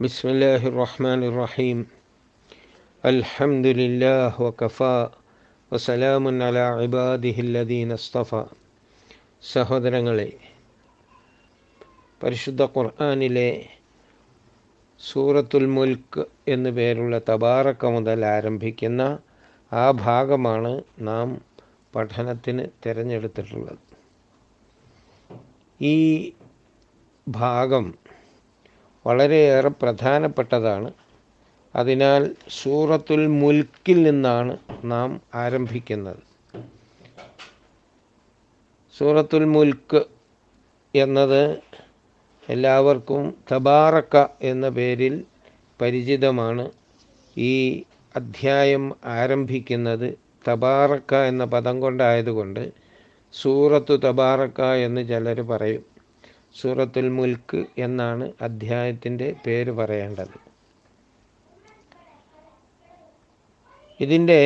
بسم الله الرحمن الرحيم الحمد لله وكفى وسلام على عباده الذين اصطفى സഹോദരങ്ങളെ പരിശുദ്ധ ഖുർആാനിലെ സൂറത്തുൽ മുൽക്ക് എന്നു പേരുള്ള തബാറക്ക മുതൽ ആരംഭിക്കുന്ന ആ ഭാഗമാണ് നാം പഠനത്തിന് തിരഞ്ഞെടുത്തിട്ടുള്ളത് ഈ ഭാഗം വളരെയേറെ പ്രധാനപ്പെട്ടതാണ്. അതിനാൽ സൂറത്തുൽ മുൽക്കിൽ നിന്നാണ് നാം ആരംഭിക്കുന്നത്. സൂറത്തുൽ മുൽക്ക് എന്നത് എല്ലാവർക്കും തബാറക്ക എന്ന പേരിൽ പരിചിതമാണ്. ഈ അധ്യായം ആരംഭിക്കുന്നത് തബാറക്ക എന്ന പദം കൊണ്ടായതുകൊണ്ട് സൂറത്തു തബാറക്ക എന്ന് ചിലർ പറയും. സൂറത്തുൽ മുൽക്ക് എന്നാണ് അധ്യായത്തിൻ്റെ പേര് പറയേണ്ടത് ഇതിൻ്റെ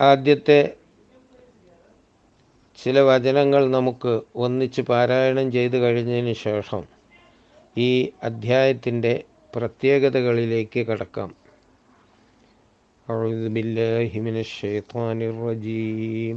ആദ്യത്തെ ചില വചനങ്ങൾ നമുക്ക് ഒന്നിച്ച് പാരായണം ചെയ്തു കഴിഞ്ഞതിന് ശേഷം ഈ അധ്യായത്തിൻ്റെ പ്രത്യേകതകളിലേക്ക് കടക്കാം أعوذ بالله من الشيطان الرجيم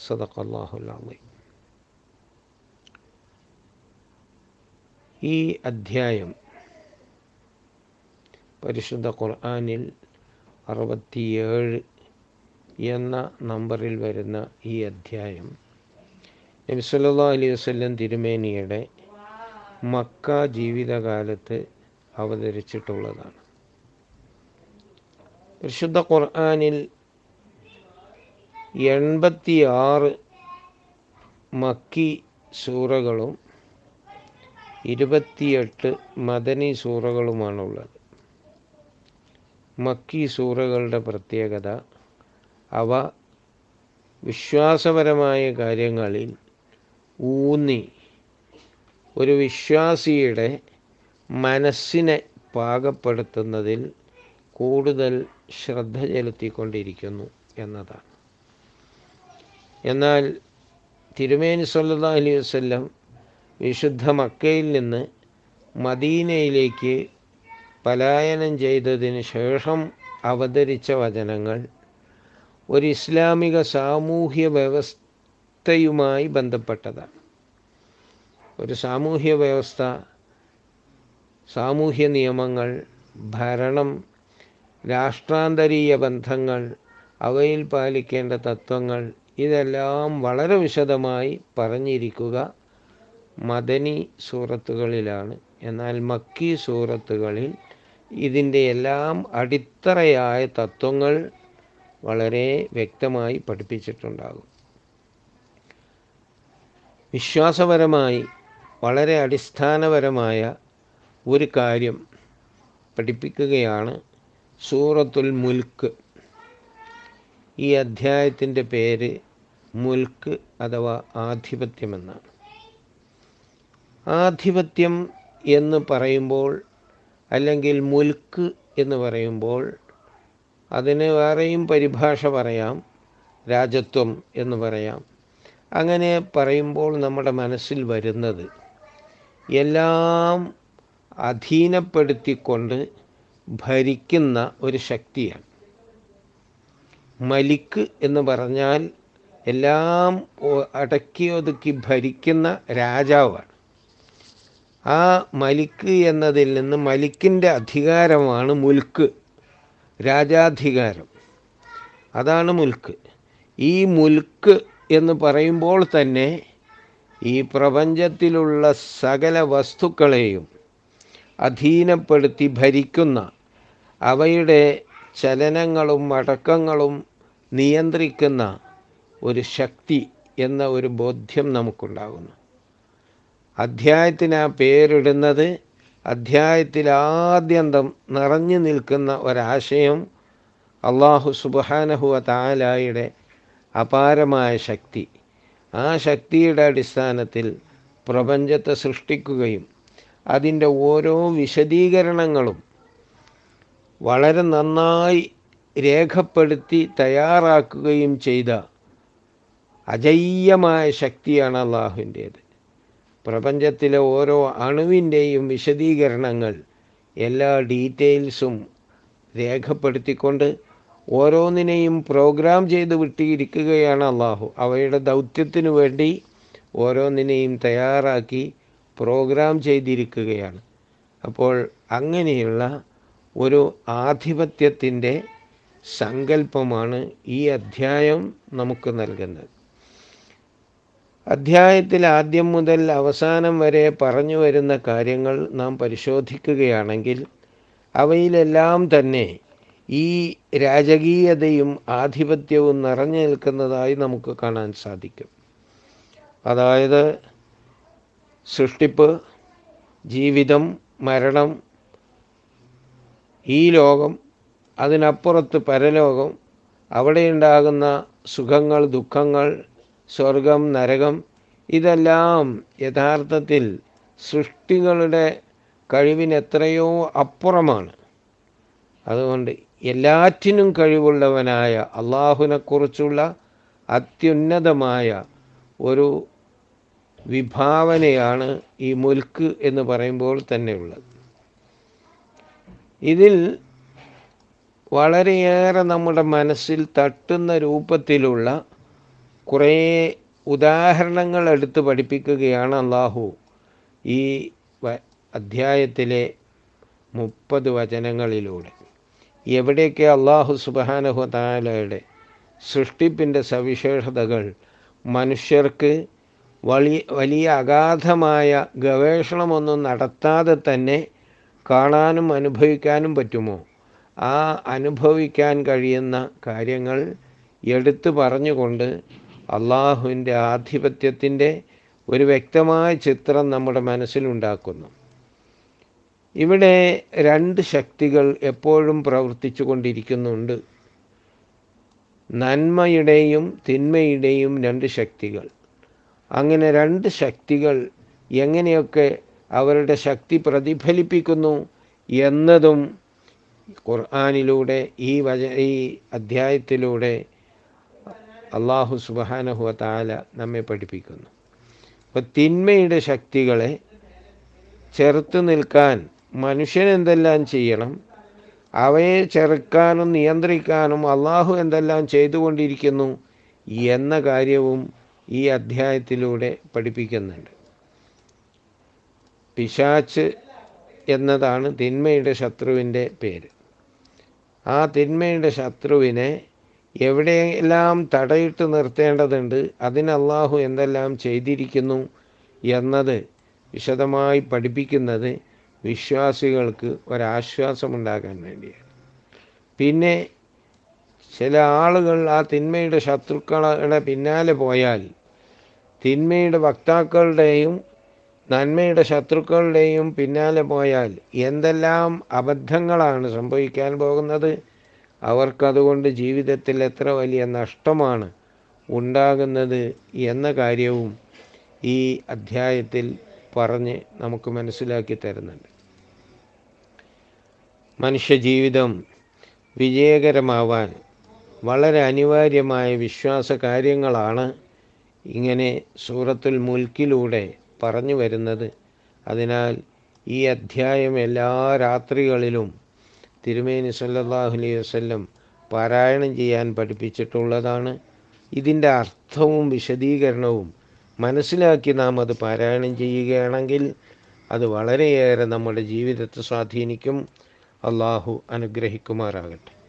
صدق الله العظيم ഈ അധ്യായം പരിശുദ്ധ ഖുർആാനിൽ അറുപത്തിയേഴ് എന്ന നമ്പറിൽ വരുന്ന ഈ അധ്യായം നബി സല്ലാ അലൈഹി വസ്ലം തിരുമേനിയുടെ മക്ക ജീവിതകാലത്ത് അവതരിച്ചിട്ടുള്ളതാണ് പരിശുദ്ധ ഖുർആാനിൽ എൺപത്തി ആറ് മക്കി സൂറകളും ഇരുപത്തിയെട്ട് മദനി സൂറകളുമാണുള്ളത്. മക്കി സൂറകളുടെ പ്രത്യേകത അവ വിശ്വാസപരമായ കാര്യങ്ങളിൽ ഊന്നി ഒരു വിശ്വാസിയുടെ മനസ്സിനെ പാകപ്പെടുത്തുന്നതിൽ കൂടുതൽ ശ്രദ്ധ ചെലുത്തിക്കൊണ്ടിരിക്കുന്നു എന്നതാണ്. എന്നാൽ തിരുമേനി സല്ലാ അലൈഹി വസ്ല്ലം വിശുദ്ധ മക്കയിൽ നിന്ന് മദീനയിലേക്ക് പലായനം ചെയ്തതിന് ശേഷം അവതരിച്ച വചനങ്ങൾ ഒരു ഇസ്ലാമിക സാമൂഹ്യ വ്യവസ്ഥയുമായി ബന്ധപ്പെട്ടതാണ്. ഒരു സാമൂഹ്യ വ്യവസ്ഥ സാമൂഹ്യ നിയമങ്ങൾ ഭരണം രാഷ്ട്രാന്തരീയ ബന്ധങ്ങൾ അവയിൽ പാലിക്കേണ്ട തത്വങ്ങൾ ഇതെല്ലാം വളരെ വിശദമായി പറഞ്ഞിരിക്കുക മദനി സൂറത്തുകളിലാണ്. എന്നാൽ മക്കി സൂറത്തുകളിൽ ഇതിന്റെ എല്ലാം അടിത്തറയായ തത്വങ്ങൾ വളരെ വ്യക്തമായി പഠിപ്പിച്ചിട്ടുണ്ടാകും. വിശ്വാസപരമായി വളരെ അടിസ്ഥാനപരമായ ഒരു കാര്യം പഠിപ്പിക്കുകയാണ് സൂറത്തുൽ മുൽക്ക്. ഈ അധ്യായത്തിന്റെ പേര് മുൽക്ക് അഥവാ ആധിപത്യമെന്നാണ്. ആധിപത്യം എന്ന് പറയുമ്പോൾ അല്ലെങ്കിൽ മുൽക്ക് എന്ന് പറയുമ്പോൾ അതിന് വേറെയും പരിഭാഷ പറയാം രാജത്വം എന്ന് പറയാം. അങ്ങനെ പറയുമ്പോൾ നമ്മുടെ മനസ്സിൽ വരുന്നത് എല്ലാം അധീനപ്പെടുത്തിക്കൊണ്ട് ഭരിക്കുന്ന ഒരു ശക്തിയാണ്. മലിക്ക് എന്ന് പറഞ്ഞാൽ എല്ലാം അടക്കി ഒതുക്കി ഭരിക്കുന്ന രാജാവാണ്. ആ മലിക്ക് എന്നതിൽ നിന്ന് മലിക്കിന്റെ അധികാരമാണ് മുൽക്ക് രാജാധികാരം. അതാണ് മുൽക്ക്. ഈ മുൽക്ക് എന്ന് പറയുമ്പോൾ തന്നെ ഈ പ്രപഞ്ചത്തിലുള്ള സകല വസ്തുക്കളെയും അധീനപ്പെടുത്തി ഭരിക്കുന്ന അവയുടെ ചലനങ്ങളും അടക്കങ്ങളും നിയന്ത്രിക്കുന്ന ഒരു ശക്തി എന്ന ഒരു ബോധ്യം നമുക്കുണ്ടാകുന്നു. അധ്യായത്തിന് ആ പേരിടുന്നത് അധ്യായത്തിൽ ആദ്യന്തം നിറഞ്ഞു നിൽക്കുന്ന ഒരാശയം അള്ളാഹു സുബാനഹുവ താലായുടെ അപാരമായ ശക്തി. ആ ശക്തിയുടെ അടിസ്ഥാനത്തിൽ പ്രപഞ്ചത്തെ സൃഷ്ടിക്കുകയും അതിന്റെ ഓരോ വിശദീകരണങ്ങളും വളരെ നന്നായി രേഖപ്പെടുത്തി തയ്യാറാക്കുകയും ചെയ്ത അജയ്യമായ ശക്തിയാണ് അള്ളാഹുവിന്റേത്. പ്രപഞ്ചത്തിലെ ഓരോ അണുവിന്റെയും വിശദീകരണങ്ങൾ എല്ലാ ഡീറ്റെയിൽസും രേഖപ്പെടുത്തിക്കൊണ്ട് ഓരോന്നിനെയും പ്രോഗ്രാം ചെയ്ത് വിട്ടിരിക്കുകയാണ് അള്ളാഹു. അവയുടെ ദൗത്യത്തിനു വേണ്ടി ഓരോന്നിനെയും തയ്യാറാക്കി പ്രോഗ്രാം ചെയ്തിരിക്കുകയാണ്. അപ്പോൾ അങ്ങനെയുള്ള ഒരു ആധിപത്യത്തിന്റെ സങ്കല്പമാണ് ഈ അധ്യായം നമുക്ക് നൽകുന്നത്. അധ്യായത്തിൽ ആദ്യം മുതൽ അവസാനം വരെ പറഞ്ഞു വരുന്ന കാര്യങ്ങൾ നാം പരിശോധിക്കുകയാണെങ്കിൽ അവയിലെല്ലാം തന്നെ ഈ രാജകീയതയും ആധിപത്യവും നിറഞ്ഞു നിൽക്കുന്നതായി നമുക്ക് കാണാൻ സാധിക്കും. അതായത് സൃഷ്ടിപ്പ് ജീവിതം മരണം ഈ ലോകം അതിനപ്പുറത്ത് പരലോകം അവിടെയുണ്ടാകുന്ന സുഖങ്ങൾ ദുഃഖങ്ങൾ സ്വർഗം നരകം ഇതെല്ലാം യഥാർത്ഥത്തിൽ സൃഷ്ടികളുടെ കഴിവിനെത്രയോ അപ്പുറമാണ്. അതുകൊണ്ട് എല്ലാറ്റിനും കഴിവുള്ളവനായ അള്ളാഹുവിനെക്കുറിച്ചുള്ള അത്യുന്നതമായ ഒരു വിഭാവനയാണ് ഈ മുൽക്ക് എന്ന് പറയുമ്പോൾ തന്നെയുള്ളത്. ഇതിൽ വളരെയേറെ നമ്മുടെ മനസ്സിൽ തട്ടുന്ന രൂപത്തിലുള്ള കുറേ ഉദാഹരണങ്ങൾ എടുത്ത് പഠിപ്പിക്കുകയാണ് അള്ളാഹു ഈ അധ്യായത്തിലെ മുപ്പത് വചനങ്ങളിലൂടെ. എവിടെയൊക്കെ അള്ളാഹു സുബാനഹു താലയുടെ സൃഷ്ടിപ്പിന്റെ സവിശേഷതകൾ മനുഷ്യർക്ക് വലിയ വലിയ അഗാധമായ ഗവേഷണമൊന്നും നടത്താതെ തന്നെ കാണാനും അനുഭവിക്കാനും പറ്റുമോ? ആ അനുഭവിക്കാൻ കഴിയുന്ന കാര്യങ്ങൾ എടുത്തു പറഞ്ഞുകൊണ്ട് അള്ളാഹുവിന്റെ ആധിപത്യത്തിന്റെ ഒരു വ്യക്തമായ ചിത്രം നമ്മുടെ മനസ്സിലുണ്ടാക്കുന്നു. ഇവിടെ രണ്ട് ശക്തികൾ എപ്പോഴും പ്രവർത്തിച്ചു കൊണ്ടിരിക്കുന്നുണ്ട്. നന്മയുടെയും തിന്മയുടെയും രണ്ട് ശക്തികൾ. അങ്ങനെ രണ്ട് ശക്തികൾ എങ്ങനെയൊക്കെ അവരുടെ ശക്തി പ്രതിഫലിപ്പിക്കുന്നു എന്നതും ഖുർആാനിലൂടെ ഈ വച ഈ അധ്യായത്തിലൂടെ അള്ളാഹു സുബാനഹുവ താല നമ്മെ പഠിപ്പിക്കുന്നു. അപ്പോൾ തിന്മയുടെ ശക്തികളെ ചെറുത്ത് നിൽക്കാൻ മനുഷ്യൻ എന്തെല്ലാം ചെയ്യണം അവയെ ചെറുക്കാനും നിയന്ത്രിക്കാനും അള്ളാഹു എന്തെല്ലാം ചെയ്തുകൊണ്ടിരിക്കുന്നു എന്ന കാര്യവും ഈ അധ്യായത്തിലൂടെ പഠിപ്പിക്കുന്നുണ്ട്. പിശാച്ച് എന്നതാണ് തിന്മയുടെ ശത്രുവിന്റെ പേര്. ആ തിന്മയുടെ ശത്രുവിനെ എവിടെയെല്ലാം തടയിട്ട് നിർത്തേണ്ടതുണ്ട് അതിന് അള്ളാഹു എന്തെല്ലാം ചെയ്തിരിക്കുന്നു എന്നത് വിശദമായി പഠിപ്പിക്കുന്നത് വിശ്വാസികൾക്ക് ഒരാശ്വാസമുണ്ടാകാൻ വേണ്ടിയാണ്. പിന്നെ ചില ആളുകൾ ആ തിന്മയുടെ ശത്രുക്കളുടെ പിന്നാലെ പോയാൽ തിന്മയുടെ വക്താക്കളുടെയും നന്മയുടെ ശത്രുക്കളുടെയും പിന്നാലെ പോയാൽ എന്തെല്ലാം അബദ്ധങ്ങളാണ് സംഭവിക്കാൻ പോകുന്നത്? അവർക്കതുകൊണ്ട് ജീവിതത്തിൽ എത്ര വലിയ നഷ്ടമാണ് ഉണ്ടാകുന്നത് എന്ന കാര്യവും ഈ അധ്യായത്തിൽ പറഞ്ഞ് നമുക്ക് മനസ്സിലാക്കി തരുന്നുണ്ട്. മനുഷ്യജീവിതം വിജയകരമാവാൻ വളരെ അനിവാര്യമായ വിശ്വാസ കാര്യങ്ങളാണ് ഇങ്ങനെ സൂറത്തുൽ മുൽക്കിലൂടെ പറഞ്ഞു വരുന്നത്. അതിനാൽ ഈ അധ്യായം എല്ലാ രാത്രികളിലും തിരുമേനി സല്ലല്ലാഹു അലൈഹി വസല്ലം പാരായണം ചെയ്യാൻ പഠിപ്പിച്ചിട്ടുള്ളതാണ്. ഇതിന്റെ അർത്ഥവും വിശദീകരണവും മനസ്സിലാക്കി നാം അത് പാരായണം ചെയ്യുകയാണെങ്കിൽ അത് വളരെയേറെ നമ്മുടെ ജീവിതത്തെ സ്വാധീനിക്കും. അള്ളാഹു അനുഗ്രഹിക്കുമാറാകട്ടെ.